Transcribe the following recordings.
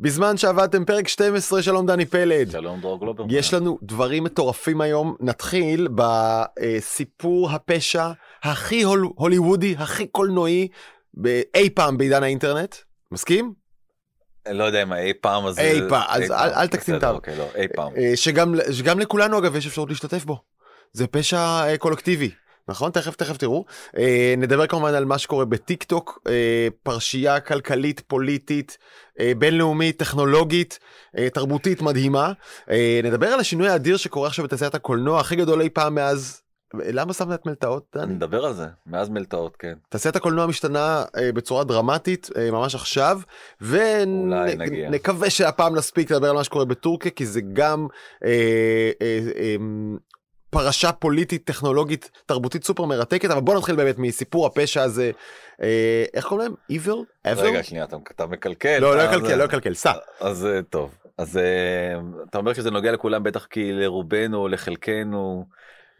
בזמן שעבדתם פרק 12 שלום דני פלד. שלום דרור גלובר. יש לנו דברים מטורפים היום. נתחיל בסיפור הפשע הכי הול, הוליוודי הכי קולנועי אי פעם בעידן האינטרנט. מסכים? לא יודע אם אי פעם הזה אי פעם אז אל, אל תקטין את אוקיי, לא, אי פעם. אה, שגם שגם לכולנו אגב יש אפשרות להשתתף בו. זה פשע אה, קולקטיבי נכון? תכף תכף תראו. אה, נדבר כמובן על מה שקורה בטיק טוק אה, פרשייה כלכלית פוליטית אה, בינלאומית טכנולוגית אה, תרבותית מדהימה. אה, נדבר על השינוי האדיר שקורה עכשיו בתעשיית הקולנוע הכי גדול אי פעם מאז למה שמת את מלטעות דני? נדבר על זה מאז מלטעות כן. תעשיית הקולנוע משתנה אה, בצורה דרמטית אה, ממש עכשיו ונקווה ונ... שהפעם נספיק לדבר על מה שקורה בטורקיה כי זה גם אה, אה, אה, פרשה פוליטית טכנולוגית תרבותית סופר מרתקת אבל בוא נתחיל באמת מסיפור הפשע הזה אה, איך קוראים להם? evil? רגע שנייה אתה, אתה מקלקל. לא לא יקלקל לא יקלקל סע. אז אה, טוב אז אה, אתה אומר שזה נוגע לכולם בטח כי לרובנו לחלקנו.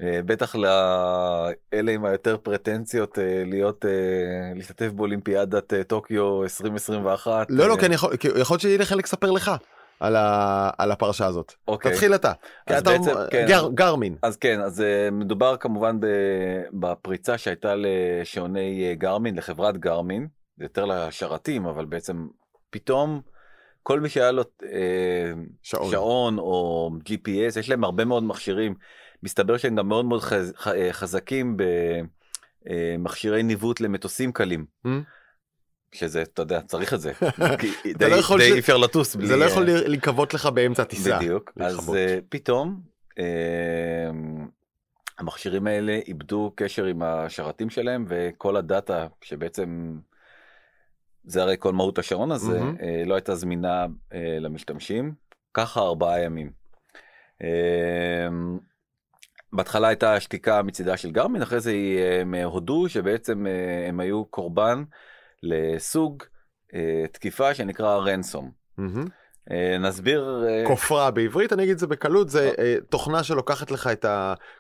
אה, בטח לאלה עם היותר פרטנציות להיות להשתתף באולימפיאדת טוקיו 2021. לא לא כן יכול להיות שיהיה לך לספר לך. על, ה, על הפרשה הזאת. אוקיי. תתחיל אתה. אז אתה בעצם, כן. גר, גרמין. אז כן, אז מדובר כמובן בפריצה שהייתה לשעוני גרמין, לחברת גרמין, זה יותר לשרתים, אבל בעצם פתאום כל מי שהיה לו אה, שעון. שעון או GPS, יש להם הרבה מאוד מכשירים. מסתבר שהם גם מאוד מאוד חז, אה, חזקים במכשירי ניווט למטוסים קלים. Mm? שזה אתה יודע צריך את זה די, לא די. אי אפשר לטוס. זה לא יכול אה, לקוות לך באמצע טיסה בדיוק אז uh, פתאום uh, המכשירים האלה איבדו קשר עם השרתים שלהם וכל הדאטה שבעצם זה הרי כל מהות השעון הזה mm-hmm. uh, לא הייתה זמינה uh, למשתמשים ככה ארבעה ימים. Uh, בהתחלה הייתה שתיקה מצידה של גרמין, אחרי זה הם הודו שבעצם אה, הם היו קורבן לסוג אה, תקיפה שנקרא רנסום. Mm-hmm. אה, נסביר אה, כופרה בעברית אני אגיד את זה בקלות זה אה, תוכנה שלוקחת לך את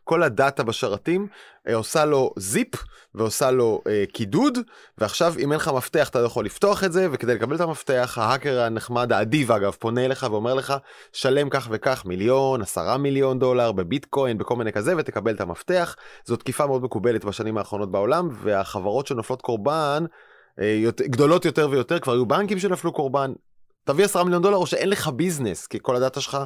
כל הדאטה בשרתים עושה לו זיפ ועושה לו קידוד ועכשיו אם אין לך מפתח אתה לא יכול לפתוח את זה וכדי לקבל את המפתח ההאקר הנחמד האדיב אגב פונה אליך ואומר לך שלם כך וכך מיליון עשרה מיליון דולר בביטקוין בכל מיני כזה ותקבל את המפתח זו תקיפה מאוד מקובלת בשנים האחרונות בעולם והחברות שנופלות קורבן. גדולות יותר ויותר כבר היו בנקים שנפלו קורבן תביא 10 מיליון דולר או שאין לך ביזנס כי כל הדאטה שלך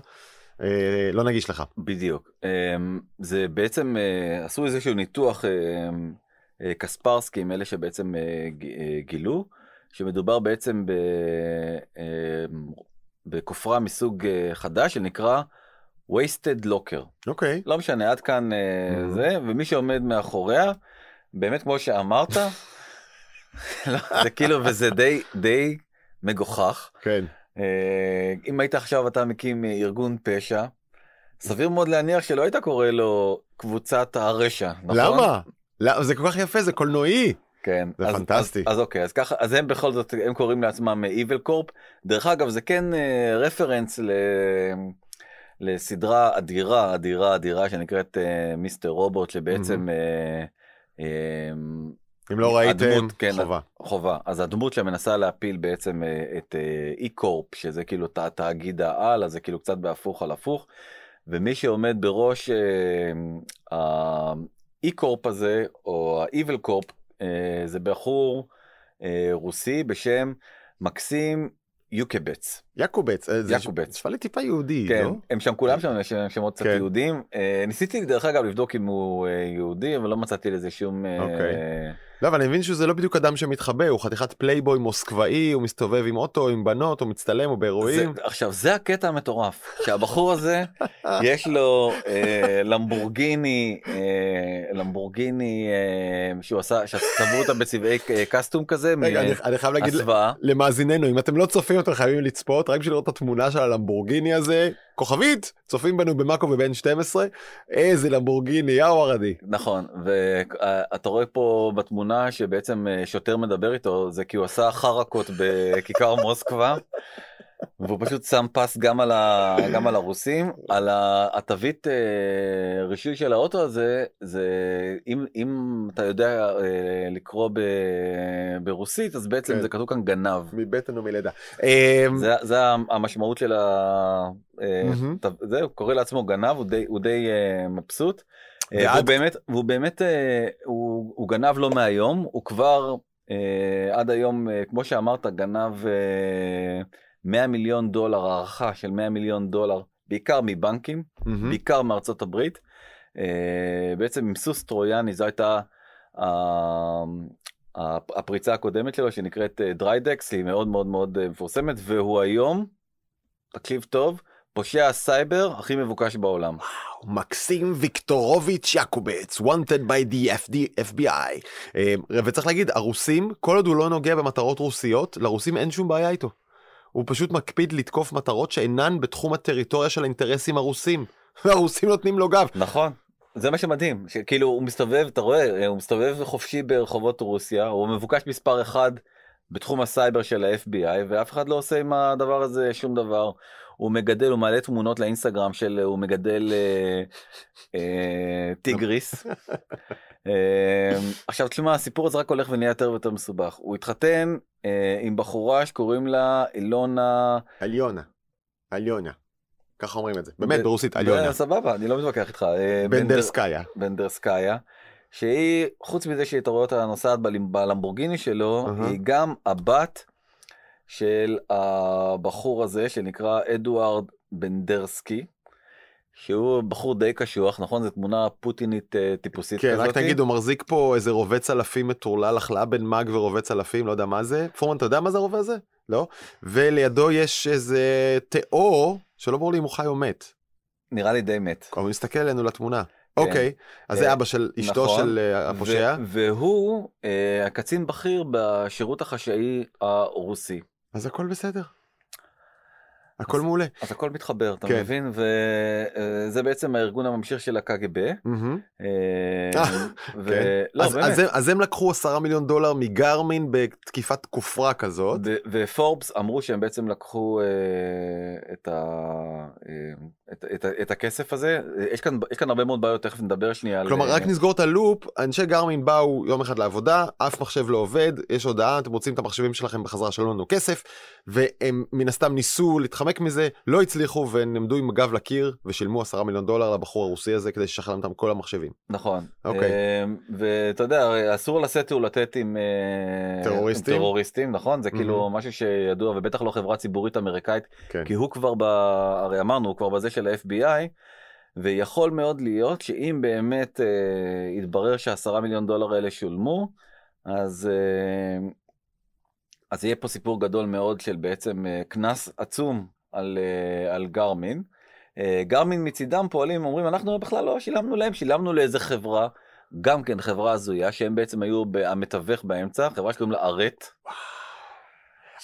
אה, לא נגיש לך. בדיוק אה, זה בעצם אה, עשו איזשהו ניתוח אה, אה, קספרסקי עם אלה שבעצם אה, אה, גילו שמדובר בעצם ב, אה, בכופרה מסוג אה, חדש שנקרא wasted locker. אוקיי. Okay. לא משנה עד כאן אה, mm-hmm. זה ומי שעומד מאחוריה באמת כמו שאמרת. לא, זה כאילו וזה די די מגוחך. כן. אה, אם היית עכשיו אתה מקים ארגון פשע, סביר מאוד להניח שלא היית קורא לו קבוצת הרשע, נכון? למה? לא, זה כל כך יפה, זה קולנועי. כן, זה אז, פנטסטי. אז, אז אוקיי, אז ככה, אז הם בכל זאת, הם קוראים לעצמם Evil Corp. דרך אגב, זה כן רפרנס uh, ל... לסדרה אדירה, אדירה, אדירה, שנקראת מיסטר uh, רובוט, שבעצם... Mm-hmm. Uh, uh, אם לא ראיתם, הדמות, כן, חובה. חובה. אז הדמות שמנסה להפיל בעצם אה, את אי-קורפ, אה, שזה כאילו תאגיד העל, אז זה כאילו קצת בהפוך על הפוך. ומי שעומד בראש האי-קורפ אה, הזה, או ה-Evil קורפ, זה בחור רוסי בשם מקסים יוקבץ. יעקובץ, יעקובץ. נשמע לי טיפה יהודי, כן, לא? הם שם כולם שם, יש שמות קצת כן. יהודים. ניסיתי דרך אגב לבדוק אם הוא יהודי, אבל לא מצאתי לזה שום... אוקיי. לא, אבל אני מבין שזה לא בדיוק אדם שמתחבא, הוא חתיכת פלייבוי מוסקבאי, הוא מסתובב עם אוטו, עם בנות, הוא מצטלם, הוא באירועים. עכשיו, זה הקטע המטורף, שהבחור הזה, יש לו אה, למבורגיני, אה, למבורגיני, אה, שהוא עשה, שצבעו אותה בצבעי אה, custom כזה, רגע, אני, אני חייב להגיד למאזיננו, אם אתם לא צופים, אתם חייבים לצפות, רק בשביל לראות את התמונה של הלמבורגיני הזה, כוכבית צופים בנו במאקו ובן 12 איזה למבורגיני יאו ערדי נכון ואתה רואה פה בתמונה שבעצם אה, שוטר מדבר איתו זה כי הוא עשה חרקות בכיכר מוסקבה. והוא פשוט שם פס גם על, ה... גם על הרוסים, על התווית אה, רישוי של האוטו הזה, זה אם, אם אתה יודע אה, לקרוא ב... ברוסית, אז בעצם כן. זה כתוב כאן גנב. מבטן ומלידה. אמ, זה, זה המשמעות של ה... אה. ת- זה, הוא קורא לעצמו גנב, הוא די, הוא די אה, מבסוט. אה, ועד- והוא באמת, והוא באמת, אה, הוא, הוא גנב לא מהיום, הוא כבר אה, עד היום, אה, כמו שאמרת, גנב אה, 100 מיליון דולר, הערכה של 100 מיליון דולר, בעיקר מבנקים, מהמם. בעיקר מארצות הברית. אה, בעצם עם סוס טרויאני, זו הייתה ה- ה- הפריצה הקודמת שלו שנקראת Dridex, היא מאוד מאוד מאוד אה, מפורסמת, והוא היום, תקשיב טוב, פושע הסייבר הכי מבוקש בעולם. מקסים ויקטורוביץ' יעקובץ, wanted by the FD, FBI. אה, וצריך להגיד, הרוסים, כל עוד הוא לא נוגע במטרות רוסיות, לרוסים אין שום בעיה איתו. הוא פשוט מקפיד לתקוף מטרות שאינן בתחום הטריטוריה של האינטרסים הרוסים. והרוסים נותנים לו גב. נכון. זה מה שמדהים, שכאילו הוא מסתובב, אתה רואה, הוא מסתובב חופשי ברחובות רוסיה, הוא מבוקש מספר אחד בתחום הסייבר של ה-FBI, ואף אחד לא עושה עם הדבר הזה שום דבר. הוא מגדל, הוא מעלה תמונות לאינסטגרם של, הוא מגדל אה, אה, טיגריס. אה, עכשיו תשמע, הסיפור הזה רק הולך ונהיה יותר ויותר מסובך. הוא התחתן אה, עם בחורה שקוראים לה אילונה... עליונה. עליונה. ככה אומרים את זה. באמת, ברוסית, ב- עליונה. סבבה, אני לא מתווכח איתך. אה, בנדר- בנדרסקאיה. בנדרסקאיה, שהיא, חוץ מזה שאתה רואה אותה נוסעת בלמ- בלמבורגיני שלו. היא גם הבת של הבחור הזה שנקרא אדוארד בנדרסקי, שהוא בחור די קשוח, נכון? זו תמונה פוטינית אה, טיפוסית כן, כזאת. רק תגיד, הוא מחזיק פה איזה רובה צלפים מטורלל, החלאה בין מאג ורובה צלפים, לא יודע מה זה. פורמן, אתה יודע מה זה הרובה הזה? לא? ולידו יש איזה תיאור, שלא ברור לי אם הוא חי או מת. נראה לי די מת. הוא מסתכל עלינו לתמונה. אוקיי, אז זה אה, אבא של אשתו נכון. של אה, הפושע. והוא הקצין בכיר בשירות החשאי הרוסי. אז הכל בסדר. הכל מעולה. אז הכל מתחבר, אתה כן. מבין? וזה בעצם הארגון הממשיך של הקג"ב. אה, אה, כן. לא, אז-. אז הם- אז לקחו עשרה מיליון דולר מגרמין בתקיפת כופרה כזאת. ופורבס אמרו שהם בעצם לקחו אה, את, ה, אה, את, את, את הכסף הזה. אה, יש כאן, יש כאן הרבה מאוד בעיות, תכף נדבר שנייה על... כלומר אה, רק נסגור את הלופ אנשי גרמין באו יום אחד לעבודה אף מחשב לא עובד יש הודעה אתם רוצים את המחשבים שלכם בחזרה שלא לנו כסף והם מן הסתם ניסו להתחמק מזה לא הצליחו ונעמדו עם הגב לקיר ושילמו עשרה מיליון דולר לבחור הרוסי הזה כדי שישחרר להם כל המחשבים. נכון. אוקיי. אה, ואתה יודע, אסור לשאת ולתת עם אה, טרוריסטים? עם טרוריסטים, נכון? זה כאילו. משהו שידוע, ובטח לא חברה ציבורית אמריקאית, כן. כי הוא כבר, ב... הרי אמרנו, הוא כבר בזה של ה-FBI, ויכול מאוד להיות שאם באמת אה, יתברר שהעשרה מיליון דולר האלה שולמו, אז, אה, אז יהיה פה סיפור גדול מאוד של בעצם אה, קנס עצום על, אה, על גרמין. אה, גרמין מצידם פועלים, אומרים, אנחנו בכלל לא שילמנו להם, שילמנו לאיזה חברה, גם כן חברה הזויה, שהם בעצם היו המתווך באמצע, חברה שקוראים לה ארט.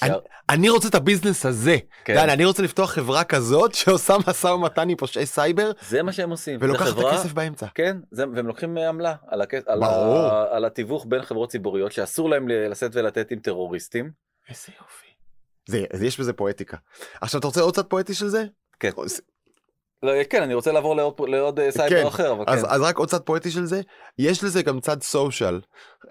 אני- אני רוצה את הביזנס הזה. כן. אני רוצה לפתוח חברה כזאת שעושה משא ומתן עם פושעי סייבר זה מה שהם עושים. ולוקחת את הכסף באמצע. כן, זה, והם לוקחים עמלה על, הכ... על, ברור. ה... על התיווך בין חברות ציבוריות שאסור להם לשאת ולתת עם טרוריסטים. איזה יופי. זה, יש בזה פואטיקה. עכשיו אתה רוצה עוד קצת פואטי של זה? כן. לא, כן, אני רוצה לעבור לעוד, לעוד אה, סייבר כן, אחר, אבל אז, כן. אז רק עוד צד פואטי של זה, יש לזה גם צד social,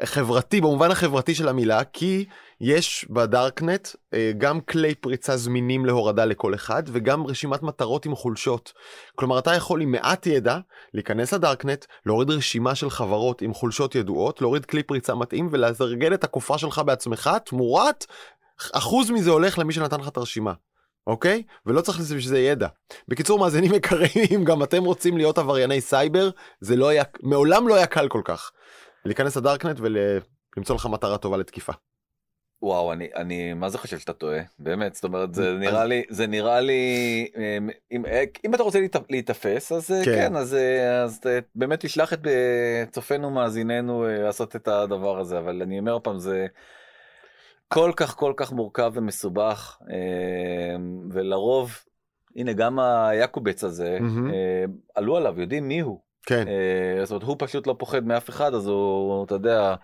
חברתי במובן החברתי של המילה, כי יש בדארקנט אה, גם כלי פריצה זמינים להורדה לכל אחד, וגם רשימת מטרות עם חולשות. כלומר, אתה יכול עם מעט ידע להיכנס לדארקנט, להוריד רשימה של חברות עם חולשות ידועות, להוריד כלי פריצה מתאים ולארגן את הכופרה שלך בעצמך, תמורת אחוז מזה הולך למי שנתן לך את הרשימה. אוקיי? ולא צריך לזה שזה ידע. בקיצור, מאזינים יקרים, אם גם אתם רוצים להיות עברייני סייבר, זה לא היה, מעולם לא היה קל כל כך. להיכנס לדארקנט ולמצוא לך מטרה טובה לתקיפה. וואו, אני, אני, מה זה חושב שאתה טועה? באמת, זאת אומרת, זה נראה לי, זה נראה לי, אה, אם, אה, אם אתה רוצה להיתפס, אז אה, כן. כן, אז, אז באמת תשלח את צופינו, מאזיננו, לעשות את הדבר הזה, אבל אני אומר פעם, זה כל כך כל כך מורכב ומסובך, אה, ולרוב, הנה, גם היעקובץ הזה. אה, עלו עליו, יודעים מי הוא. כן, אה, זאת אומרת, הוא פשוט לא פוחד מאף אחד, אז הוא, אתה יודע,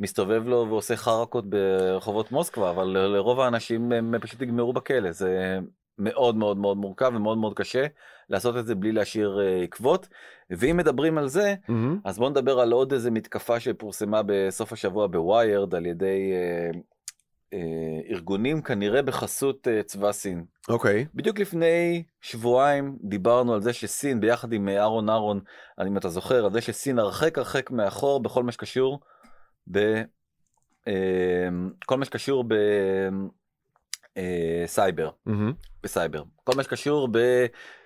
מסתובב לו ועושה חרקות ברחובות מוסקבה אבל לרוב האנשים הם פשוט נגמרו בכלא זה מאוד מאוד מאוד מורכב ומאוד מאוד קשה לעשות את זה בלי להשאיר עקבות ואם מדברים על זה Mm-hmm. אז בוא נדבר על עוד איזה מתקפה שפורסמה בסוף השבוע בוויירד על ידי ארגונים כנראה בחסות אה, צבא סין. אוקיי. בדיוק לפני שבועיים דיברנו על זה שסין ביחד עם אה, אהרון אהרון, אם אתה זוכר, על זה שסין הרחק הרחק מאחור בכל מה שקשור ב... אה, כל מה שקשור בסייבר, מהמם. בסייבר, כל מה שקשור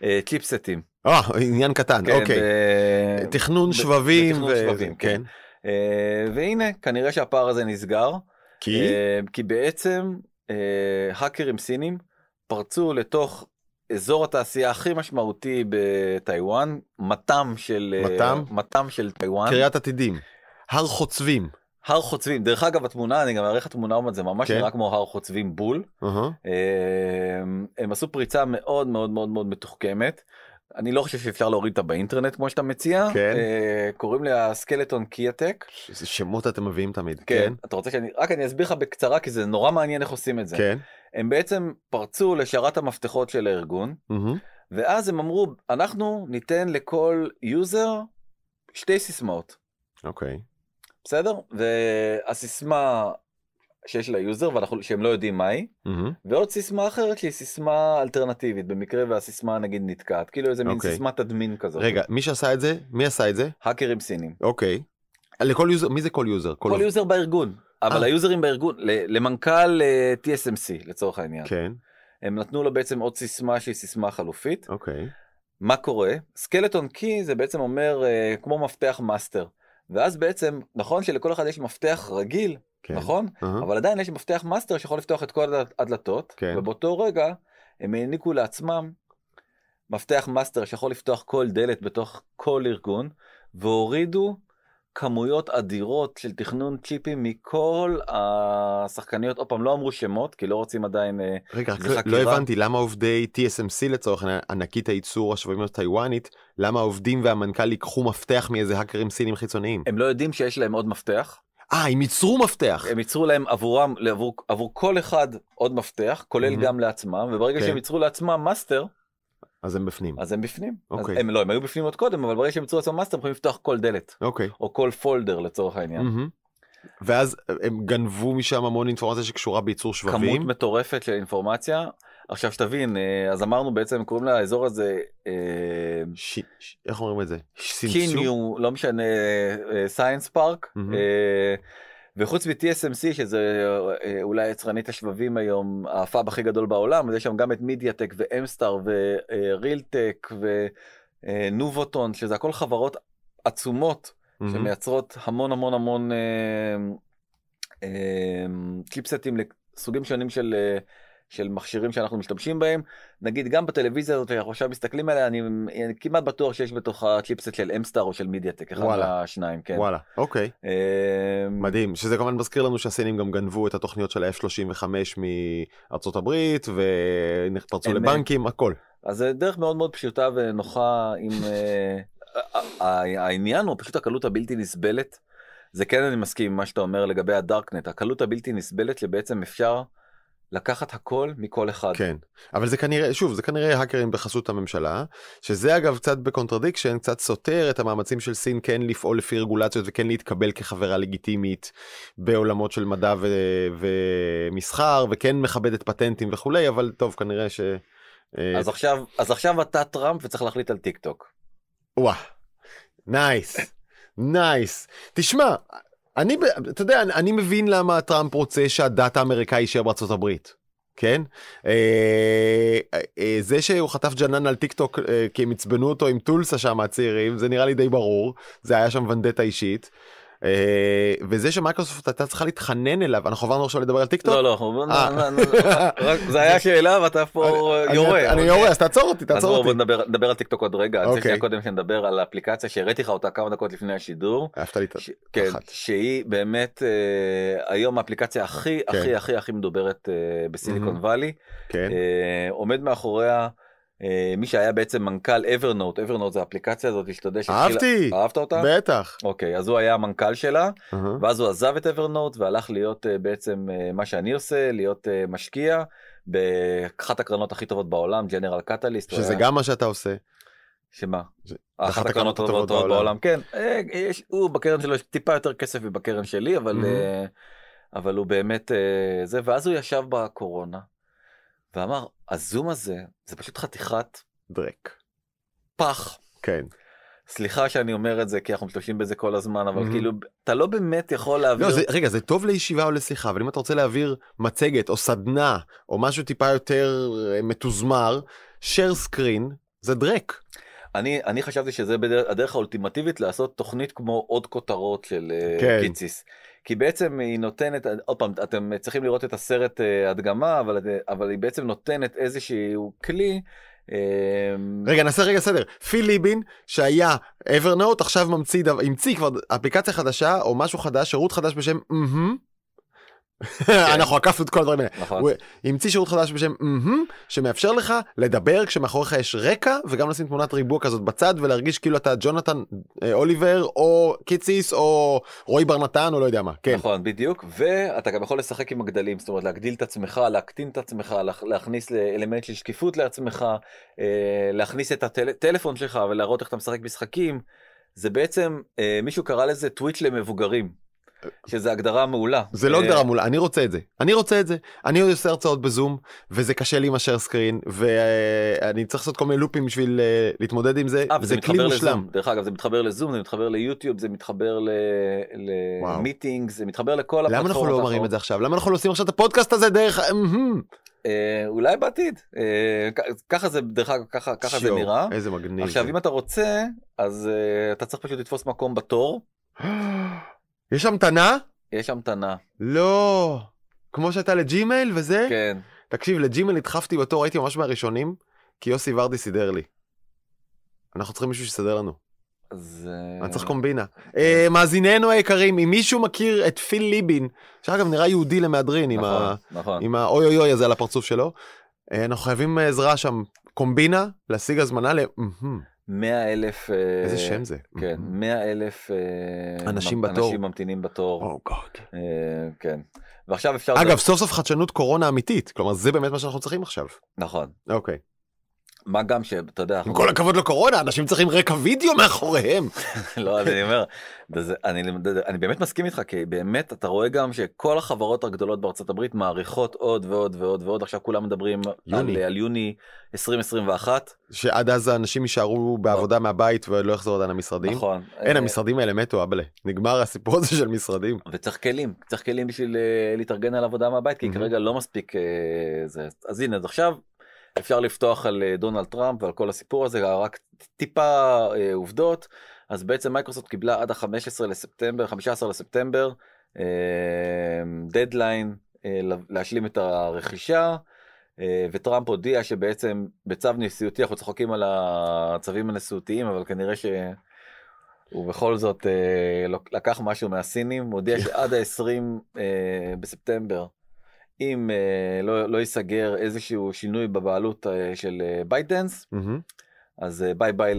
בצ'יפסטים. אה, עניין קטן, כן, אוקיי. ב- תכנון שבבים. ו- שבבים, כן. אה, והנה, כנראה שהפער הזה נסגר. כי? אה, כי בעצם אה, האקרים סינים פרצו לתוך אזור התעשייה הכי משמעותי בטיוואן, מט"ם של אה, מט"ם? מט"ם של טיוואן, קריית עתידים. הר חוצבים. הר חוצבים. דרך אגב התמונה אני גם אראה לך תמונה עוד זה ממש כן. נראה כמו הר חוצבים בול. אה, הם עשו פריצה מאוד מאוד מאוד מאוד מתוחכמת. אני לא חושב שאפשר להוריד אותה באינטרנט כמו שאתה מציע. כן. אה, קוראים לה סקלטון קיאטק. איזה שמות אתם מביאים תמיד. כן. אתה רוצה שאני רק אני אסביר לך בקצרה כי זה נורא מעניין איך עושים את זה. כן. הם בעצם פרצו לשרת המפתחות של הארגון מהמם. ואז הם אמרו אנחנו ניתן לכל user שתי סיסמאות אוקיי. בסדר והסיסמה שיש ל user ואנחנו שהם לא יודעים מהי מהמם. ועוד סיסמה אחרת שהיא סיסמה אלטרנטיבית במקרה והסיסמה נגיד נתקעת כאילו איזה מין אוקיי. סיסמת admin כזאת. רגע, מי שעשה את זה? מי עשה את זה? האקרים סינים. אוקיי. לכל user, מי זה כל user? כל יוזר בארגון אבל אה. היוזרים בארגון למנכ"ל אה, TSMC לצורך העניין כן, הם נתנו לו בעצם עוד סיסמה שהיא סיסמה חלופית. אוקיי. מה קורה? skeleton key זה בעצם אומר אה, כמו מפתח מאסטר. ואז בעצם נכון שלכל אחד יש מפתח רגיל כן. נכון אהה. אבל עדיין יש מפתח מאסטר שיכול לפתוח את כל הד- הדלתות כן. ובאותו רגע הם העניקו לעצמם מפתח מאסטר שיכול לפתוח כל דלת בתוך כל ארגון והורידו כמויות אדירות של תכנון צ'יפים מכל השחקניות עוד פעם לא אמרו שמות כי לא רוצים עדיין אה, רגע, לא-. הבנתי למה עובדי TSMC לצורך ענקית הייצור השבבים הטיוואנית, למה העובדים והמנכ"ל ייקחו מפתח מאיזה האקרים סינים חיצוניים? הם לא יודעים שיש להם עוד מפתח אה, הם ייצרו מפתח. הם ייצרו להם עבורם עבור, עבור כל אחד עוד מפתח כולל מהמם. גם לעצמם וברגע כן. שהם ייצרו לעצמם מאסטר אז הם בפנים. אז הם בפנים. אוקיי. אז הם לא הם היו בפנים עוד קודם אבל ברגע שהם ייצרו לעצמם מאסטר הם יכולים לפתוח כל דלת אוקיי. או כל פולדר לצורך העניין. מהמם. ואז הם גנבו משם המון אינפורמציה שקשורה בייצור כמות שבבים. מטורפת של אינפורמציה. עכשיו שתבין אה, אז אמרנו בעצם קוראים לאזור הזה אה, ש- ש- איך אומרים את זה? קיניו לא משנה Science Park מהמם. וחוץ מ-TSMC שזה אה, אולי יצרנית השבבים היום ה fab הכי גדול בעולם אז יש שם גם את MediaTek ו MStar ו Realtek ונובוטון שזה הכל חברות עצומות מהמם. שמייצרות המון המון המון אה, אה, צ'יפסטים לסוגים שונים של אה, של מכשירים שאנחנו משתמשים בהם נגיד גם בטלוויזיה הזאת שאנחנו עכשיו מסתכלים עליה אני, אני כמעט בטוח שיש בתוכה צ'יפסט של אמסטאר או של מידיאטק אחד וואלה. מהשניים כן. וואלה, אוקיי. אה, מדהים, שזה כמובן מזכיר לנו שהסינים גם גנבו את התוכניות של ה-F35 מארצות הברית ופרצו אמת. לבנקים, הכל. אז זה דרך מאוד מאוד פשוטה ונוחה עם אה, העניין הוא פשוט הקלות הבלתי נסבלת. זה כן אני מסכים עם מה שאתה אומר לגבי הדארקנט הקלות הבלתי נסבלת שבעצם אפשר לקחת הכל מכל אחד. כן, אבל זה כנראה, שוב, זה כנראה האקרים בחסות הממשלה, שזה אגב קצת ב contradiction, קצת סותר את המאמצים של סין כן לפעול לפי רגולציות וכן להתקבל כחברה לגיטימית בעולמות של מדע ו- ומסחר, וכן מכבדת פטנטים וכולי, אבל טוב, כנראה ש... אה, אז עכשיו אז עכשיו אתה טראמפ וצריך להחליט על טיק טוק. וואה, nice, nice. תשמע, אני, אתה יודע, אני- אני מבין למה טראמפ רוצה שהדאטה האמריקאי יישאר בארצות הברית. כן? אה, אה, זה שהוא חטף ג'נן על טיק טוק אה, כי הם עצבנו אותו עם טולסה שם הצעירים זה נראה לי די ברור זה היה שם ונדטה אישית. אה, וזה שמייקרוסופט הייתה צריכה להתחנן אליו אנחנו עברנו עכשיו לדבר על טיק טוק. לא לא אה. רק- זה היה שאלה ואתה פה יורה. אני אבל- יורה אז תעצור אותי תעצור אותי. נדבר על טיק טוק עוד רגע. אוקיי. קודם שנדבר על האפליקציה שהראיתי לך אותה כמה דקות לפני השידור. אהבת לי את ש- כן, אחת. שהיא באמת אה, היום האפליקציה הכי כן. הכי הכי הכי מדוברת אה, בסיליקון. וואלי. כן. אה, עומד מאחוריה אה, מי שהיה בעצם מנכ"ל אברנוט, אברנוט זה האפליקציה הזאת שאתה יודע שהתחילה- אהבתי. אהבת אותה? בטח. אוקיי, אז הוא היה המנכ"ל שלה, אהה. ואז הוא עזב את אברנוט והלך להיות אה, בעצם אה, מה שאני עושה, להיות אה, משקיע באחת הקרנות הכי טובות בעולם, ג'נרל קטליסט. שזה גם מה שאתה עושה. שמה? אחת הקרנות הטובות בעולם, כן, אה, יש, הוא בקרן שלו יש טיפה יותר כסף מבקרן שלי, אבל. אה, אבל הוא באמת אה, זה, ואז הוא ישב בקורונה ואמר, הזום הזה זה פשוט חתיכת דרק. פח. כן. סליחה שאני אומר את זה כי אנחנו משתמשים בזה כל הזמן אבל מהמם. כאילו אתה לא באמת יכול להעביר לא, זה, רגע, זה טוב לישיבה או לשיחה, אבל אם אתה רוצה להעביר מצגת או סדנה או משהו טיפה יותר אה, מתוזמר, share screen זה דרק. אני אני חשבתי שזה בדרך, הדרך האולטימטיבית לעשות תוכנית כמו עוד כותרות של אה, כן. קיציס. כי בעצם היא נותנת עוד פעם אתם צריכים לראות את הסרט אה, הדגמה אבל אבל היא בעצם נותנת איזשהו כלי. אה, רגע, נעשה רגע סדר. פיל ליבין, שהיה אברנוט, עכשיו ממציא, המציא כבר אפליקציה חדשה או משהו חדש, שירות חדש בשם מהמם. אנחנו עקפנו את כל הדברים האלה. נכון. הוא המציא שירות חדש בשם שמאפשר לך לדבר כשמאחוריך יש רקע, וגם לשים תמונת ריבוע כזאת בצד, ולהרגיש כאילו אתה ג'ונתן אה, אוליבר, או קיציס, או רועי בר נתן, או לא יודע מה. כן. נכון בדיוק ואתה גם יכול לשחק עם הגדלים זאת אומרת להגדיל את עצמך להקטין את עצמך להכ- להכניס אלמנט של שקיפות לעצמך אה, להכניס את הטלפון שלך ולהראות איך אתה משחק משחקים זה בעצם אה, מישהו קרא לזה טוויץ' למבוגרים שזה הגדרה מעולה זה לא אה, הגדרה מולה, אני רוצה את זה. אני רוצה את זה. אני עושה הרצאות בזום, וזה קשה לי עם השאר סקרין, ואני צריך לעשות כל מיני לופים בשביל אה, להתמודד עם זה, אה, וזה כלי מושלם. דרך אגב זה מתחבר לזום זה מתחבר ליוטיוב זה מתחבר. למיטינג זה מתחבר לכל למה אנחנו הפלטפורמות לא מראים האחרות. את זה עכשיו? למה אנחנו לא עושים עכשיו את הפודקאסט הזה דרך... אולי בעתיד ככה זה דרך אגב ככה ככה זה נראה. איזה מגניב. עכשיו. אם אתה רוצה אז אתה צריך פשוט לתפוס מקום בתור יש המתנה? יש המתנה לא. כמו שהייתה לג'ימייל וזה? כן תקשיב, לג'ימייל נדחפתי בתור, הייתי ממש מהראשונים, כי יוסי ורדי סידר לי. אנחנו צריכים מישהו שיסדר לנו. אז אה, אני צריך קומבינה. אה, מאזיננו היקרים, אם מישהו מכיר את פיל ליבין, שאגב נראה יהודי למהדרין עם ה... נכון נכון עם האוי אוי אוי הזה על הפרצוף שלו. אה, אנחנו חייבים עזרה שם, קומבינה, להשיג הזמנה ל... מהמם, 100 אלף אה, איזה שם זה. כן 100 אלף אה, אנשים בתור. אנשים ממתינים בתור או גוד. אה, כן ועכשיו אפשר אגב, סוף סוף חדשנות קורונה אמיתית, כלומר זה באמת מה שאנחנו צריכים עכשיו. נכון אוקיי. מה גם שאתה יודע עם כל הכבוד לקורונה, אנשים צריכים רקע וידאו מאחוריהם. לא אני אומר זה, אני, אני באמת מסכים איתך כי באמת אתה רואה גם שכל החברות הגדולות בארצות הברית מעריכות עוד ועוד ועוד ועוד עכשיו כולם מדברים. על, יוני 2021 שעד אז האנשים יישארו בעבודה מהבית ולא יחזרו עדיין למשרדים. נכון אין, אה, המשרדים האלה מתו, אבלה. נגמר הסיפור הזה של משרדים. וצריך כלים צריך כלים בשביל אה, להתארגן על עבודה מהבית כי. כרגע לא מספיק אה, זה אז הנה אז עכשיו אפשר לפתוח על אה, דונלד טראמפ ועל כל הסיפור הזה רק טיפה אה, עובדות אז בעצם מייקרוסופט קיבלה עד ה-15 לספטמבר 15 לספטמבר אה, דדליין אה, להשלים את הרכישה. אה, וטראמפ הודיע שבעצם בצו נשיאותי אנחנו צוחקים על הצווים הנשיאותיים אבל כנראה ש... הוא בכל זאת אה, לקח משהו מהסינים, הודיע שעד ה-20 אה, בספטמבר, אם אה, לא, לא ייסגר איזשהו שינוי בבעלות אה, של אה, ByteDance, מהמם. אז אה, ביי ביי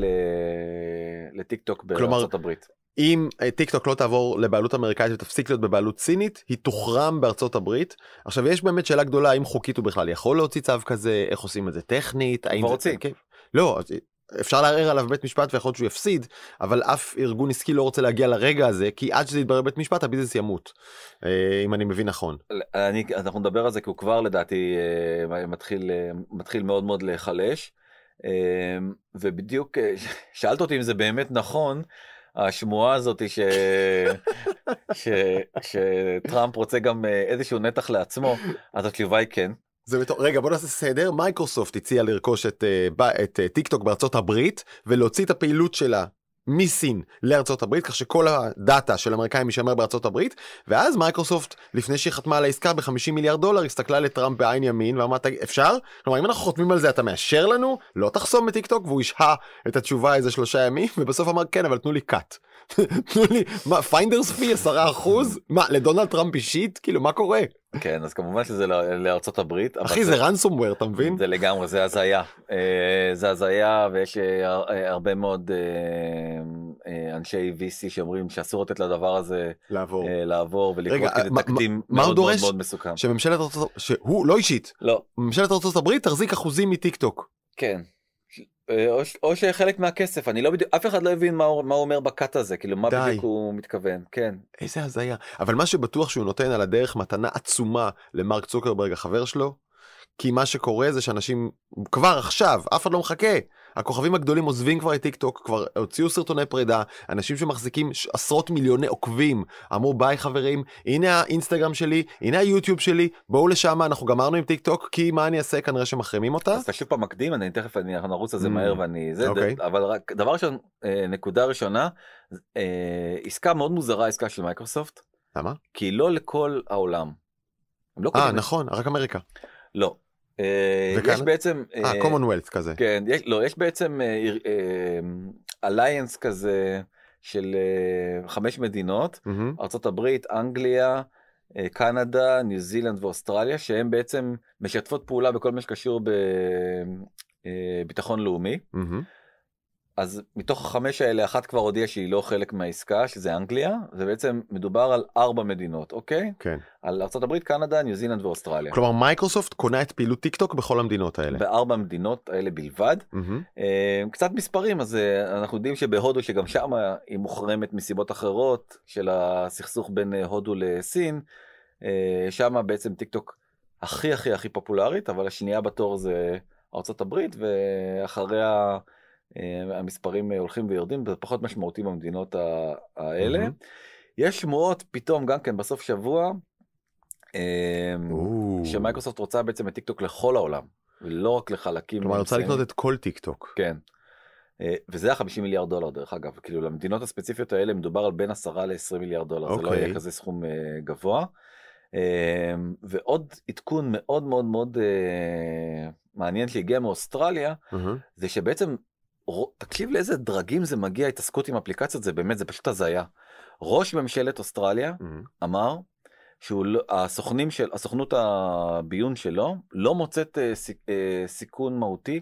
לטיק טוק בארצות הברית. אם אה, טיק טוק לא תעבור לבעלות אמריקאית ותפסיק להיות בבעלות סינית, היא תוחרם בארצות הברית. עכשיו יש באמת שאלה גדולה האם חוקית הוא בכלל יכול להוציא צו כזה, איך עושים את זה טכנית, האם כבר זה... הוציא. כן. לא, אפשר לערער עליו בבית משפט ויכול להיות שהוא יפסיד, אבל אף ארגון עסקי לא רוצה להגיע לרגע הזה, כי עד שזה יתברר בבית משפט הביזנס ימות, אה, אם אני מבין נכון. אני, אנחנו נדבר על זה כי הוא כבר לדעתי אה, מתחיל, אה, מתחיל מאוד מאוד להיחלש. ובדיוק שאלת אותי אם זה באמת נכון. השמועה הזאת ש... ש... שטראמפ רוצה גם איזשהו נתח לעצמו אז התשובה היא כן זה בתור, רגע בוא נעשה סדר, מייקרוסופט הציעה לרכוש את, אה, את אה, טיק טוק בארצות הברית ולהוציא את הפעילות שלה מסין לארצות הברית כך שכל הדאטה של אמריקאים יישמר בארצות הברית ואז מייקרוסופט לפני שהיא חתמה על העסקה ב-50 מיליארד דולר הסתכלה לטראמפ בעין ימין ואמרה "תגיד, אפשר? כלומר אם אנחנו חותמים על זה אתה מאשר לנו לא תחסום את טיק טוק והוא ישהה את התשובה איזה שלושה ימים ובסוף אמר כן אבל תנו לי cut. תנו לי מה finder's fee 10 אחוז מה לדונלד טראמפ אישית כאילו מה קורה כן אז כמובן שזה לא- לארצות הברית. אחי זה ransomware אתה מבין? זה לגמרי זה הזיה אה, זה הזיה ויש אה, אה, הרבה מאוד אנשי VC שאומרים שאסור לתת לדבר הזה לעבור. לעבור ולקרות רגע, כי זה מה- תקדים מאוד מאוד דורש? מאוד מסוכן. שממשלת ארצות שהוא לא אישית לא ממשלת ארצות הברית תחזיק אחוזים מטיק טוק. כן. אה, או, או שחלק מהכסף אני לא בדיוק אף אחד לא הבין מה הוא, מה הוא אומר בקאט הזה כאילו מה די. בדיוק הוא מתכוון כן איזה הזיה אבל מה שבטוח שהוא נותן על הדרך מתנה עצומה למרק צוקרברג החבר שלו. כי מה שקורה זה שאנשים כבר עכשיו אף אחד לא מחכה הכוכבים הגדולים עוזבים כבר את טיק טוק כבר הוציאו סרטוני פרידה אנשים שמחזיקים עשרות מיליוני עוקבים אמרו ביי חברים הנה האינסטגרם שלי הנה היוטיוב שלי בואו לשם אנחנו גמרנו עם טיק טוק כי מה אני אעשה כנראה שמחרימים אותה. אז אתה שוב פעם מקדים אני תכף אני אנחנו נרוץ על זה Mm. מהר ואני זה אוקיי. אבל רק דבר ראשון אה, נקודה ראשונה אה, עסקה מאוד מוזרה עסקה של מייקרוסופט למה? כי לא לכל העולם. לא אה את- נכון רק אמריקה. לא. אה? יש בעצם אה קומונוולט כזה. כן יש לא יש בעצם אליינס כזה של אה, חמש מדינות. ארצות הברית אנגליה. אה, קנדה, ניו זילנד ואוסטרליה שהן בעצם משתפות פעולה בכל מה שקשור בביטחון לאומי. מהמם. אז מתוך החמש האלה אחת כבר הודיעה שהיא לא חלק מהעסקה שזה אנגליה ובעצם מדובר על ארבע מדינות אוקיי כן. על ארה"ב קנדה ניו זילנד ואוסטרליה כלומר מייקרוסופט קונה את פעילות טיק טוק בכל המדינות האלה. בארבע המדינות האלה בלבד. אה, קצת מספרים אז אה, אנחנו יודעים שבהודו שגם שם היא מוחרמת מסיבות אחרות של הסכסוך בין אה, הודו לסין שם בעצם טיק טוק הכי הכי הכי פופולרית אבל השנייה בארצות הברית ואחריה המספרים אה, הולכים ויורדים זה פחות משמעותי במדינות האלה. מהמם. יש שמועות פתאום גם כן בסוף שבוע אה. שמייקרוסופט רוצה בעצם את טיק טוק לכל העולם ולא רק לחלקים. כלומר רוצה. לקנות את כל טיק טוק. כן. אה, וזה ה-50 מיליארד דולר דרך אגב כאילו למדינות הספציפיות האלה מדובר על בין 10 ל-20 מיליארד דולר זה לא אוקיי. יהיה כזה סכום אה, גבוה. אה, ועוד עדכון מאוד מאוד מאוד אה, מעניין שהגיע מאוסטרליה Mhm. זה שבעצם תקשיב לאיזה דרגים זה מגיע התעסקות עם אפליקציות זה באמת זה פשוט הזיה. ראש ממשלת אוסטרליה Mhm. אמר שהוא לא, של הסוכנות הביון שלו לא מוצאת אה, סיק, אה, סיכון מהותי